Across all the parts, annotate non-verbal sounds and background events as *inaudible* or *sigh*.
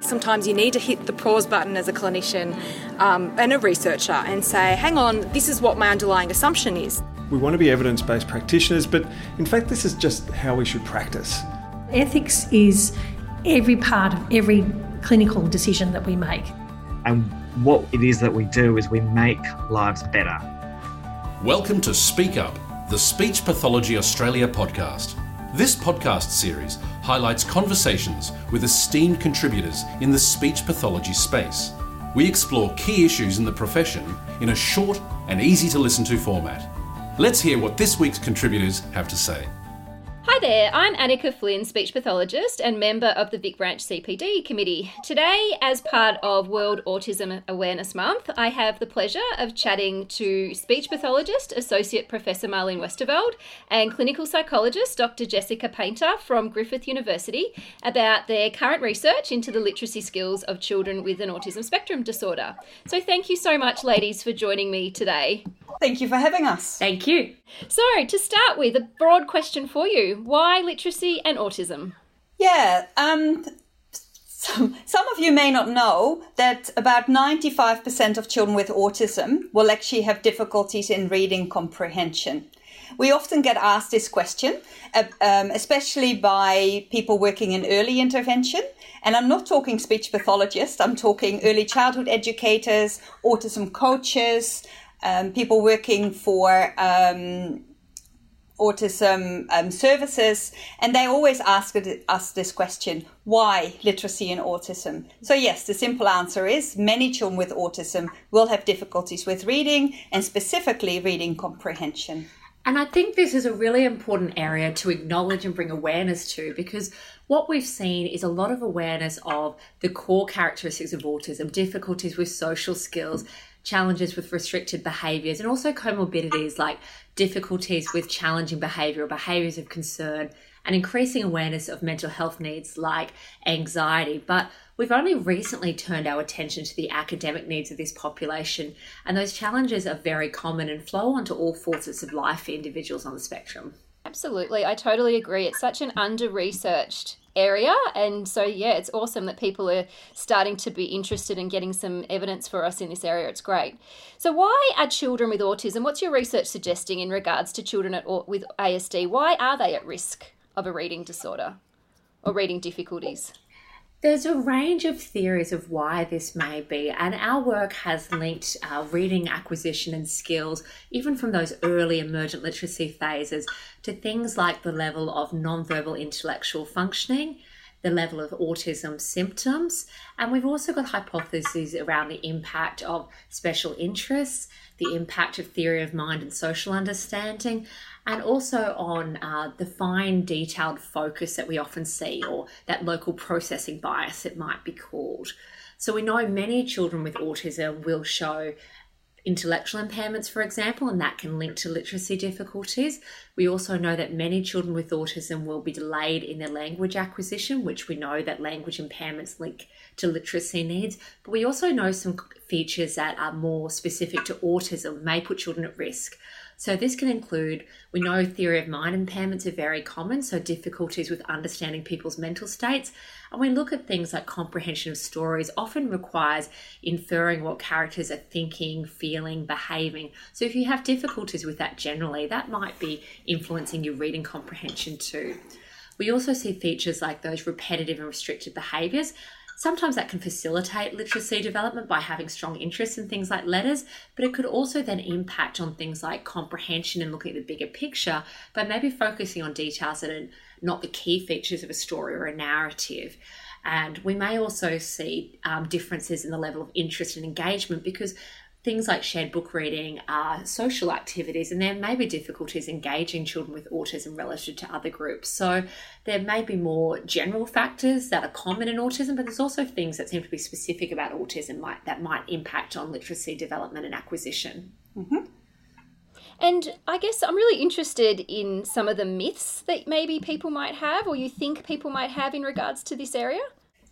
Sometimes you need to hit the pause button as a clinician um, and a researcher and say, hang on, this is what my underlying assumption is. We want to be evidence based practitioners, but in fact, this is just how we should practice. Ethics is every part of every clinical decision that we make. And what it is that we do is we make lives better. Welcome to Speak Up, the Speech Pathology Australia podcast. This podcast series highlights conversations with esteemed contributors in the speech pathology space. We explore key issues in the profession in a short and easy to listen to format. Let's hear what this week's contributors have to say. Hi there, I'm Anneke Flinn, speech pathologist and member of the Vic Branch CPD committee. Today, as part of World Autism Awareness Month, I have the pleasure of chatting to speech pathologist Associate Professor Marleen Westerveld and clinical psychologist Dr. Jessica Paynter from Griffith University about their current research into the literacy skills of children with an autism spectrum disorder. So, thank you so much, ladies, for joining me today. Thank you for having us. Thank you. So, to start with, a broad question for you why literacy and autism? Yeah, um, some, some of you may not know that about 95% of children with autism will actually have difficulties in reading comprehension. We often get asked this question, uh, um, especially by people working in early intervention. And I'm not talking speech pathologists, I'm talking early childhood educators, autism coaches, um, people working for um, autism um, services, and they always ask us this question why literacy and autism? So, yes, the simple answer is many children with autism will have difficulties with reading and specifically reading comprehension. And I think this is a really important area to acknowledge and bring awareness to because what we've seen is a lot of awareness of the core characteristics of autism, difficulties with social skills, challenges with restricted behaviors, and also comorbidities like difficulties with challenging behavior or behaviors of concern, and increasing awareness of mental health needs like anxiety. But we've only recently turned our attention to the academic needs of this population, and those challenges are very common and flow onto all facets of life for individuals on the spectrum. Absolutely, I totally agree. It's such an under researched area. And so, yeah, it's awesome that people are starting to be interested in getting some evidence for us in this area. It's great. So, why are children with autism? What's your research suggesting in regards to children at, with ASD? Why are they at risk of a reading disorder or reading difficulties? There's a range of theories of why this may be, and our work has linked uh, reading acquisition and skills, even from those early emergent literacy phases, to things like the level of nonverbal intellectual functioning, the level of autism symptoms, and we've also got hypotheses around the impact of special interests, the impact of theory of mind and social understanding, and also on uh, the fine detailed focus that we often see, or that local processing bias, it might be called. So, we know many children with autism will show intellectual impairments, for example, and that can link to literacy difficulties. We also know that many children with autism will be delayed in their language acquisition, which we know that language impairments link to literacy needs. But we also know some features that are more specific to autism may put children at risk. So, this can include we know theory of mind impairments are very common, so difficulties with understanding people's mental states. And we look at things like comprehension of stories, often requires inferring what characters are thinking, feeling, behaving. So, if you have difficulties with that generally, that might be influencing your reading comprehension too. We also see features like those repetitive and restricted behaviours. Sometimes that can facilitate literacy development by having strong interest in things like letters, but it could also then impact on things like comprehension and looking at the bigger picture by maybe focusing on details that are not the key features of a story or a narrative. And we may also see um, differences in the level of interest and engagement because things like shared book reading are social activities, and there may be difficulties engaging children with autism relative to other groups. So there may be more general factors that are common in autism, but there's also things that seem to be specific about autism might, that might impact on literacy development and acquisition. Mm-hmm. And I guess I'm really interested in some of the myths that maybe people might have or you think people might have in regards to this area.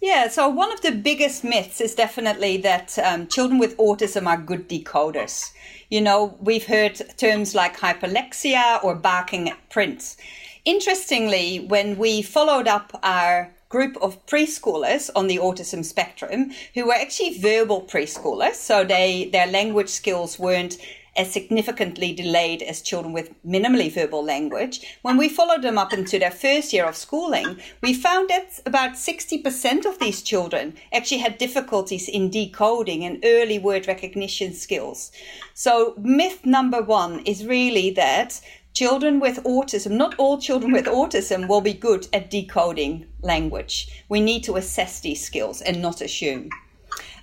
Yeah, so one of the biggest myths is definitely that um, children with autism are good decoders. You know, we've heard terms like hyperlexia or barking at prints. Interestingly, when we followed up our group of preschoolers on the autism spectrum who were actually verbal preschoolers. So they, their language skills weren't as significantly delayed as children with minimally verbal language. When we followed them up into their first year of schooling, we found that about 60% of these children actually had difficulties in decoding and early word recognition skills. So myth number one is really that children with autism, not all children with autism will be good at decoding language. We need to assess these skills and not assume.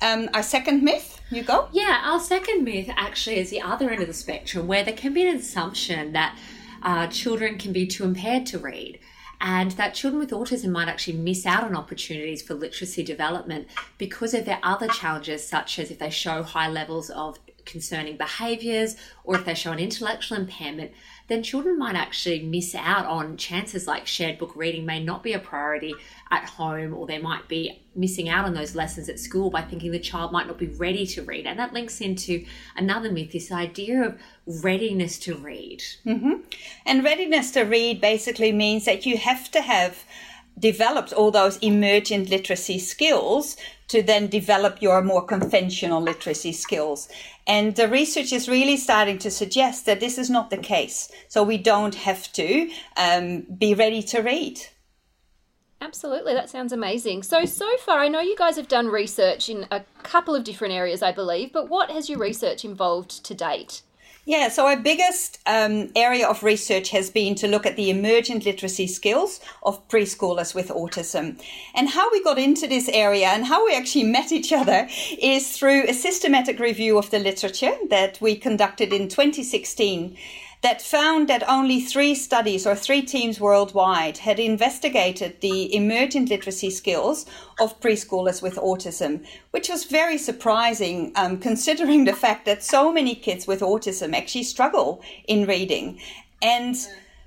Um, our second myth, you go. Yeah, our second myth actually is the other end of the spectrum where there can be an assumption that uh, children can be too impaired to read and that children with autism might actually miss out on opportunities for literacy development because of their other challenges, such as if they show high levels of concerning behaviours or if they show an intellectual impairment then children might actually miss out on chances like shared book reading may not be a priority at home, or they might be missing out on those lessons at school by thinking the child might not be ready to read. And that links into another myth this idea of readiness to read. Mm-hmm. And readiness to read basically means that you have to have developed all those emergent literacy skills to then develop your more conventional literacy skills. And the research is really starting to suggest that this is not the case. So we don't have to um, be ready to read. Absolutely, that sounds amazing. So, so far, I know you guys have done research in a couple of different areas, I believe, but what has your research involved to date? Yeah, so our biggest um, area of research has been to look at the emergent literacy skills of preschoolers with autism. And how we got into this area and how we actually *laughs* met each other is through a systematic review of the literature that we conducted in 2016 that found that only three studies or three teams worldwide had investigated the emergent literacy skills of preschoolers with autism, which was very surprising um, considering the fact that so many kids with autism actually struggle in reading. And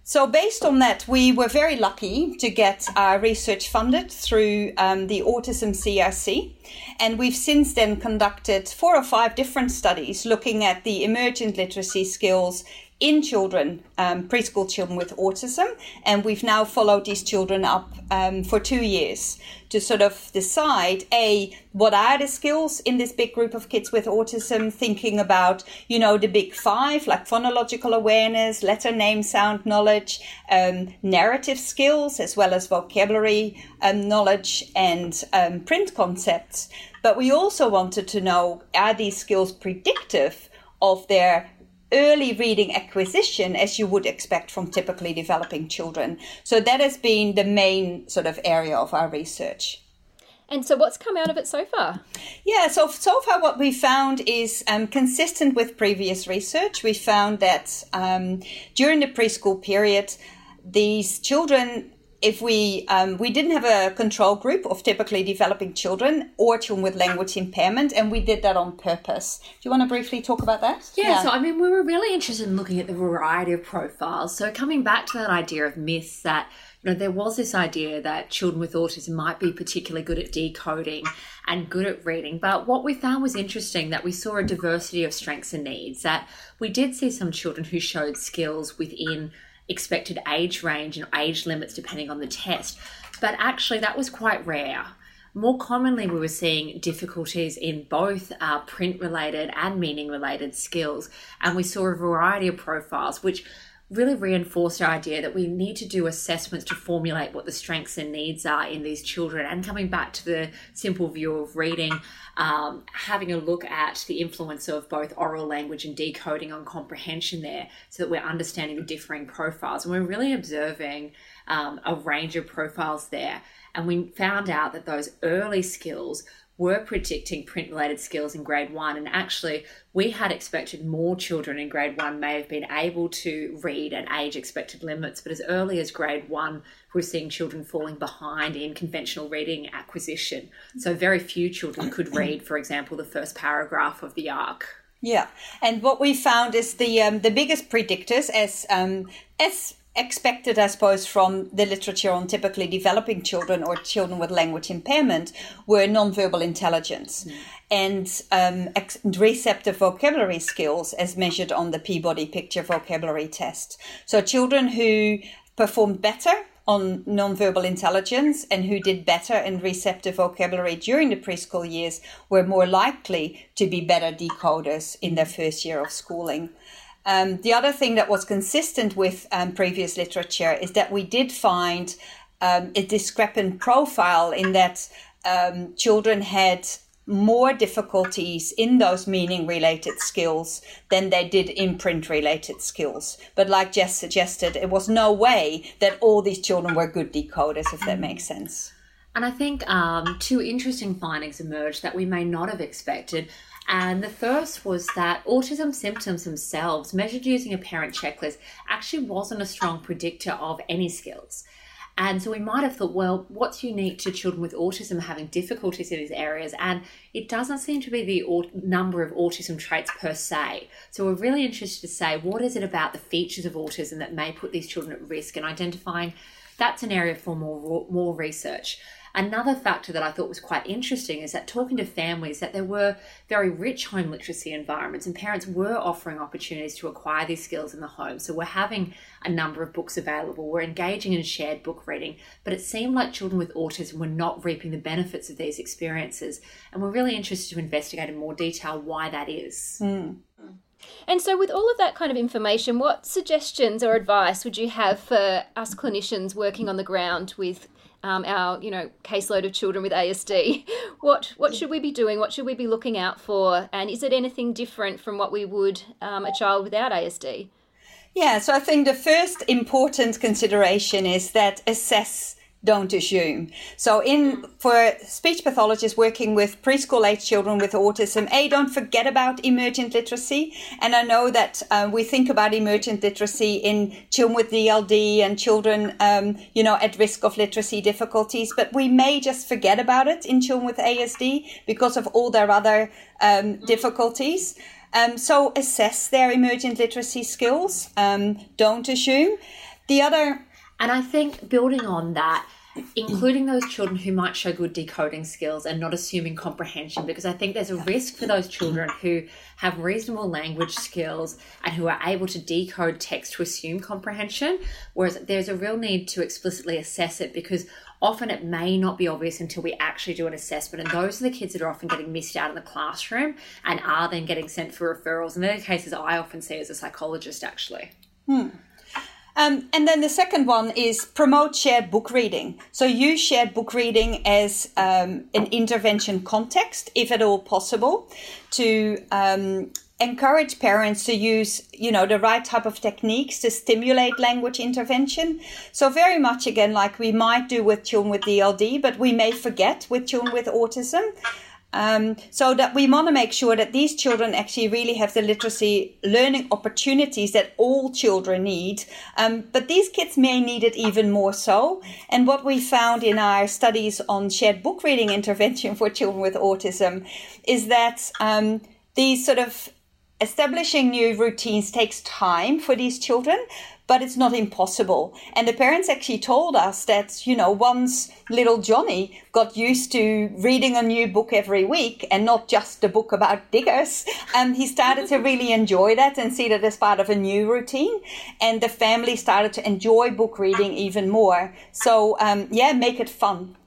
so, based on that, we were very lucky to get our research funded through um, the Autism CRC. And we've since then conducted four or five different studies looking at the emergent literacy skills in children, um, preschool children with autism. And we've now followed these children up um, for two years to sort of decide A, what are the skills in this big group of kids with autism, thinking about, you know, the big five, like phonological awareness, letter name sound knowledge, um, narrative skills, as well as vocabulary um, knowledge and um, print concepts. But we also wanted to know, are these skills predictive of their early reading acquisition as you would expect from typically developing children. So that has been the main sort of area of our research. And so, what's come out of it so far? Yeah, so so far, what we found is um, consistent with previous research. We found that um, during the preschool period, these children if we um, we didn't have a control group of typically developing children or children with language impairment, and we did that on purpose. Do you want to briefly talk about that? Yeah, yeah. so I mean, we were really interested in looking at the variety of profiles. So coming back to that idea of myths that you know, there was this idea that children with autism might be particularly good at decoding and good at reading. But what we found was interesting that we saw a diversity of strengths and needs, that we did see some children who showed skills within expected age range and age limits depending on the test. But actually, that was quite rare. More commonly, we were seeing difficulties in both uh, print related and meaning related skills, and we saw a variety of profiles, which really reinforced our idea that we need to do assessments to formulate what the strengths and needs are in these children. And coming back to the simple view of reading, um, having a look at the influence of both oral language and decoding on comprehension there so that we're understanding the differing profiles. And we're really observing um, a range of profiles there. And we found out that those early skills were predicting print related skills in grade one. And actually, we had expected more children in grade one may have been able to read at age expected limits. But as early as grade one, we're seeing children falling behind in conventional reading acquisition. So, very few children could *clears throat* read, for example, the first paragraph of the YARC. Yeah, and what we found is the um, the biggest predictors as um, as expected, I suppose, from the literature on typically developing children or children with language impairment were nonverbal intelligence mm. and um, ex- receptive vocabulary skills as measured on the Peabody Picture Vocabulary Test. So children who performed better on nonverbal intelligence and who did better in receptive vocabulary during the preschool years were more likely to be better decoders in their first year of schooling. Um, the other thing that was consistent with um, previous literature is that we did find um, a discrepant profile in that um, children had more difficulties in those meaning related skills than they did in print related skills. But like Jess suggested, it was no way that all these children were good decoders, if that makes sense. And I think um, two interesting findings emerged that we may not have expected. And the first was that autism symptoms themselves, measured using a parent checklist, actually wasn't a strong predictor of any skills. And so we might have thought, well, what's unique to children with autism having difficulties in these areas? And it doesn't seem to be the number of autism traits per se. So we're really interested to say, what is it about the features of autism that may put these children at risk and identifying that's an area for more more research. Another factor that I thought was quite interesting is that talking to families that there were very rich home literacy environments and parents were offering opportunities to acquire these skills in the home. So we're having a number of books available. We're engaging in shared book reading, but it seemed like children with autism were not reaping the benefits of these experiences. And we're really interested to investigate in more detail why that is. Mm. And so, with all of that kind of information, what suggestions or advice would you have for us clinicians working on the ground with um, our you know caseload of children with ASD. *laughs* What what should we be doing? What should we be looking out for? And is it anything different from what we would um, a child without ASD? Yeah, so I think the first important consideration is that assess don't assume. So in for speech pathologists working with preschool age children with autism, A, don't forget about emergent literacy. And I know that uh, we think about emergent literacy in children with DLD and children, um, you know, at risk of literacy difficulties, but we may just forget about it in children with ASD because of all their other um, difficulties. Um, so assess their emergent literacy skills. Um, don't assume. The other and I think building on that, including those children who might show good decoding skills and not assuming comprehension, because I think there's a risk for those children who have reasonable language skills and who are able to decode text to assume comprehension, whereas there's a real need to explicitly assess it because often it may not be obvious until we actually do an assessment. And those are the kids that are often getting missed out in the classroom and are then getting sent for referrals. And they're the cases I often see as a psychologist, actually. Hmm. Um, and then the second one is promote shared book reading. So use shared book reading as um, an intervention context, if at all possible, to um, encourage parents to use, you know, the right type of techniques to stimulate language intervention. So very much again, like we might do with children with DLD, but we may forget with children with autism. Um, so that we want to make sure that these children actually really have the literacy learning opportunities that all children need. Um, but these kids may need it even more so. And what we found in our studies on shared book reading *laughs* intervention for children with autism is that um, these sort of establishing new routines takes time for these children, but it's not impossible. And the parents actually told us that, you know, once little Johnny got used to reading a new book every week and not just a book about *laughs* diggers, and he started to really enjoy that and see that as part of a new routine. And the family started to enjoy book reading even more. So, um, yeah, make it fun.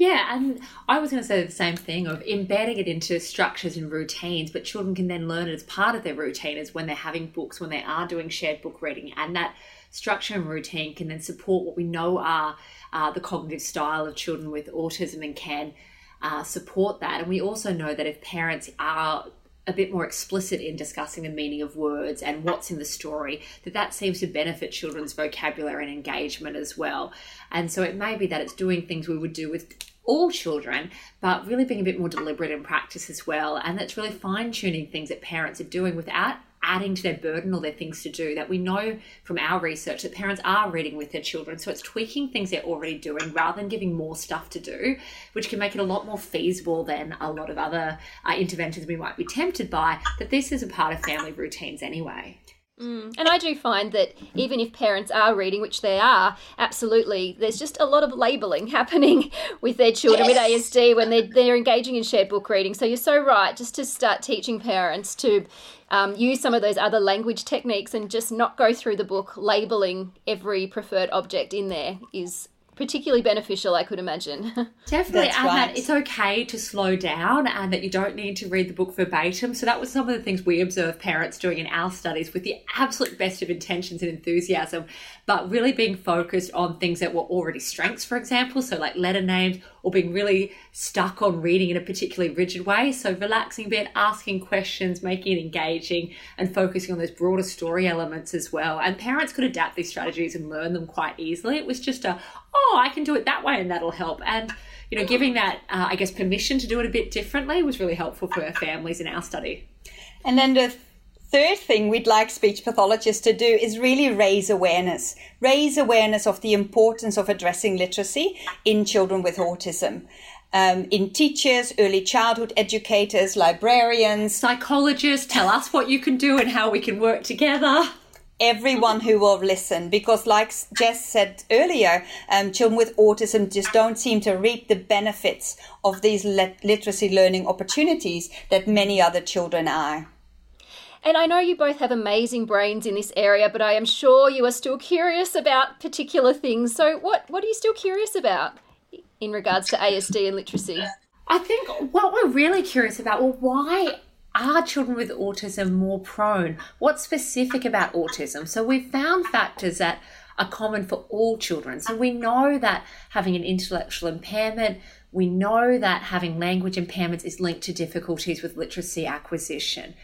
Yeah, and I was going to say the same thing of embedding it into structures and routines, but children can then learn it as part of their routine as when they're having books, when they are doing shared book reading, and that structure and routine can then support what we know are uh, the cognitive style of children with autism and can uh, support that. And we also know that if parents are a bit more explicit in discussing the meaning of words and what's in the story that that seems to benefit children's vocabulary and engagement as well and so it may be that it's doing things we would do with all children, but really being a bit more deliberate in practice as well. And that's really fine tuning things that parents are doing without adding to their burden or their things to do that we know from our research that parents are reading with their children. So it's tweaking things they're already doing rather than giving more stuff to do which can make it a lot more feasible than a lot of other uh, interventions we might be tempted by. That this is a part of family routines anyway Mm. And I do find that even if parents are reading, which they are, absolutely, there's just a lot of labelling *laughs* happening with their children yes. with ASD when they're, they're engaging in shared book reading. So you're so right, just to start teaching parents to um, use some of those other language techniques and just not go through the book labelling every preferred object in there is particularly beneficial, I could imagine. *laughs* Definitely, That's and right. that it's okay to slow down and that you don't need to read the book verbatim. So, that was some of the things we observed parents doing in our studies with the absolute best of intentions and enthusiasm, but really being focused on things that were already strengths, for example. So, like letter names or being really stuck on reading in a particularly rigid way. So, relaxing a bit, asking questions, making it engaging, and focusing on those broader story elements as well. And parents could adapt these strategies and learn them quite easily. It was just a, oh, I can do it that way and that'll help. And, you know, giving that, uh, I guess, permission to do it a bit differently was really helpful for families in our study. And then the third thing we'd like speech pathologists to do is really raise awareness. Raise awareness of the importance of addressing literacy in children with autism. Um, in teachers, early childhood educators, librarians, psychologists, tell us what you can do and how we can work together everyone who will listen because like jess said earlier um, children with autism just don't seem to reap the benefits of these literacy learning opportunities that many other children are and I know you both have amazing brains in this area, but I am sure you are still curious about particular things. So, what, what are you still curious about in regards to ASD and literacy? I think what we're really curious about, well, why are children with autism more prone? What's specific about autism? So, we've found factors that are common for all children. So, we know that having an intellectual impairment, we know that having language impairments is linked to difficulties with literacy acquisition.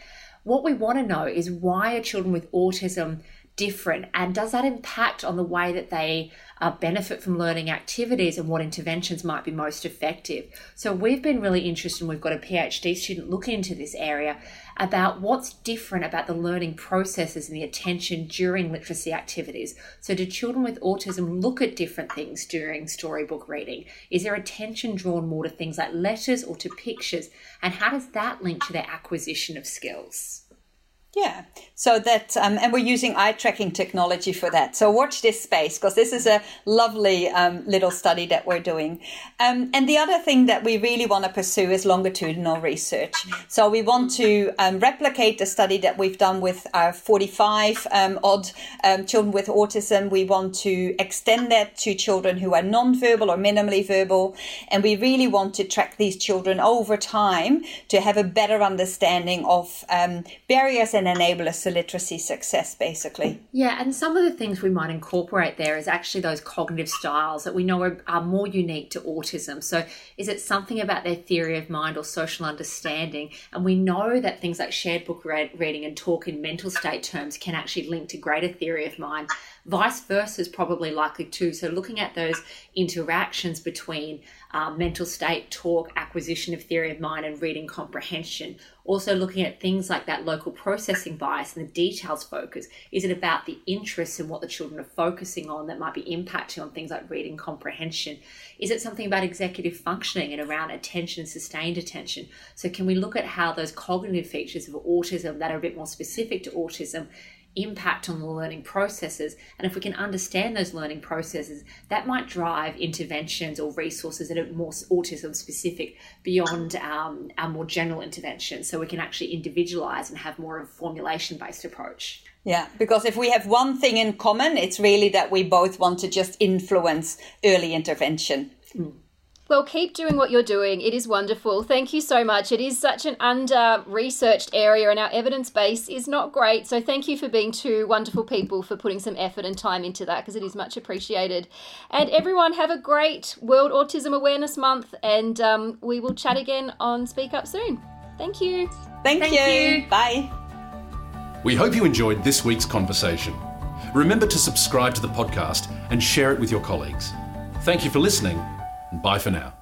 What we want to know is why are children with autism different? And does that impact on the way that they uh, benefit from learning activities and what interventions might be most effective? So we've been really interested and we've got a phd student looking into this area about what's different about the learning processes and the attention during literacy activities. So do children with autism look at different things during storybook reading? Is their attention drawn more to things like letters or to pictures? And how does that link to their acquisition of skills yeah, so that, um, and we're using eye tracking technology for that. So watch this space because this is a lovely um, little study that we're doing. Um, and the other thing that we really want to pursue is longitudinal research. So we want to um, replicate the study that we've done with our 45 um, odd um, children with autism. We want to extend that to children who are non-verbal or minimally verbal. And we really want to track these children over time to have a better understanding of barriers and enable us to literacy success, basically. Yeah, and some of the things we might incorporate there is actually those cognitive styles that we know are, are more unique to autism. So, is it something about their theory of mind or social understanding? And we know that things like shared book reading and talk in mental state terms can actually link to greater theory of mind. Vice versa is probably likely too. So, looking at those interactions between um, mental state, talk, acquisition of theory of mind, and reading comprehension. Also, looking at things like that local processing bias and the details focus. Is it about the interests and what the children are focusing on that might be impacting on things like reading comprehension? Is it something about executive functioning and around attention, sustained attention? So, can we look at how those cognitive features of autism that are a bit more specific to autism impact on the learning processes. And if we can understand those learning processes, that might drive interventions or resources that are more autism specific beyond um, our more general interventions. So we can actually individualize and have more of a formulation based approach. Yeah, because if we have one thing in common, it's really that we both want to just influence early intervention. Mm. Well, keep doing what you're doing. It is wonderful. Thank you so much. It is such an under researched area, and our evidence base is not great. So, thank you for being two wonderful people for putting some effort and time into that because it is much appreciated. And everyone, have a great World Autism Awareness Month, and um, we will chat again on Speak Up soon. Thank you. Thank, thank you. you. Bye. We hope you enjoyed this week's conversation. Remember to subscribe to the podcast and share it with your colleagues. Thank you for listening Bye for now.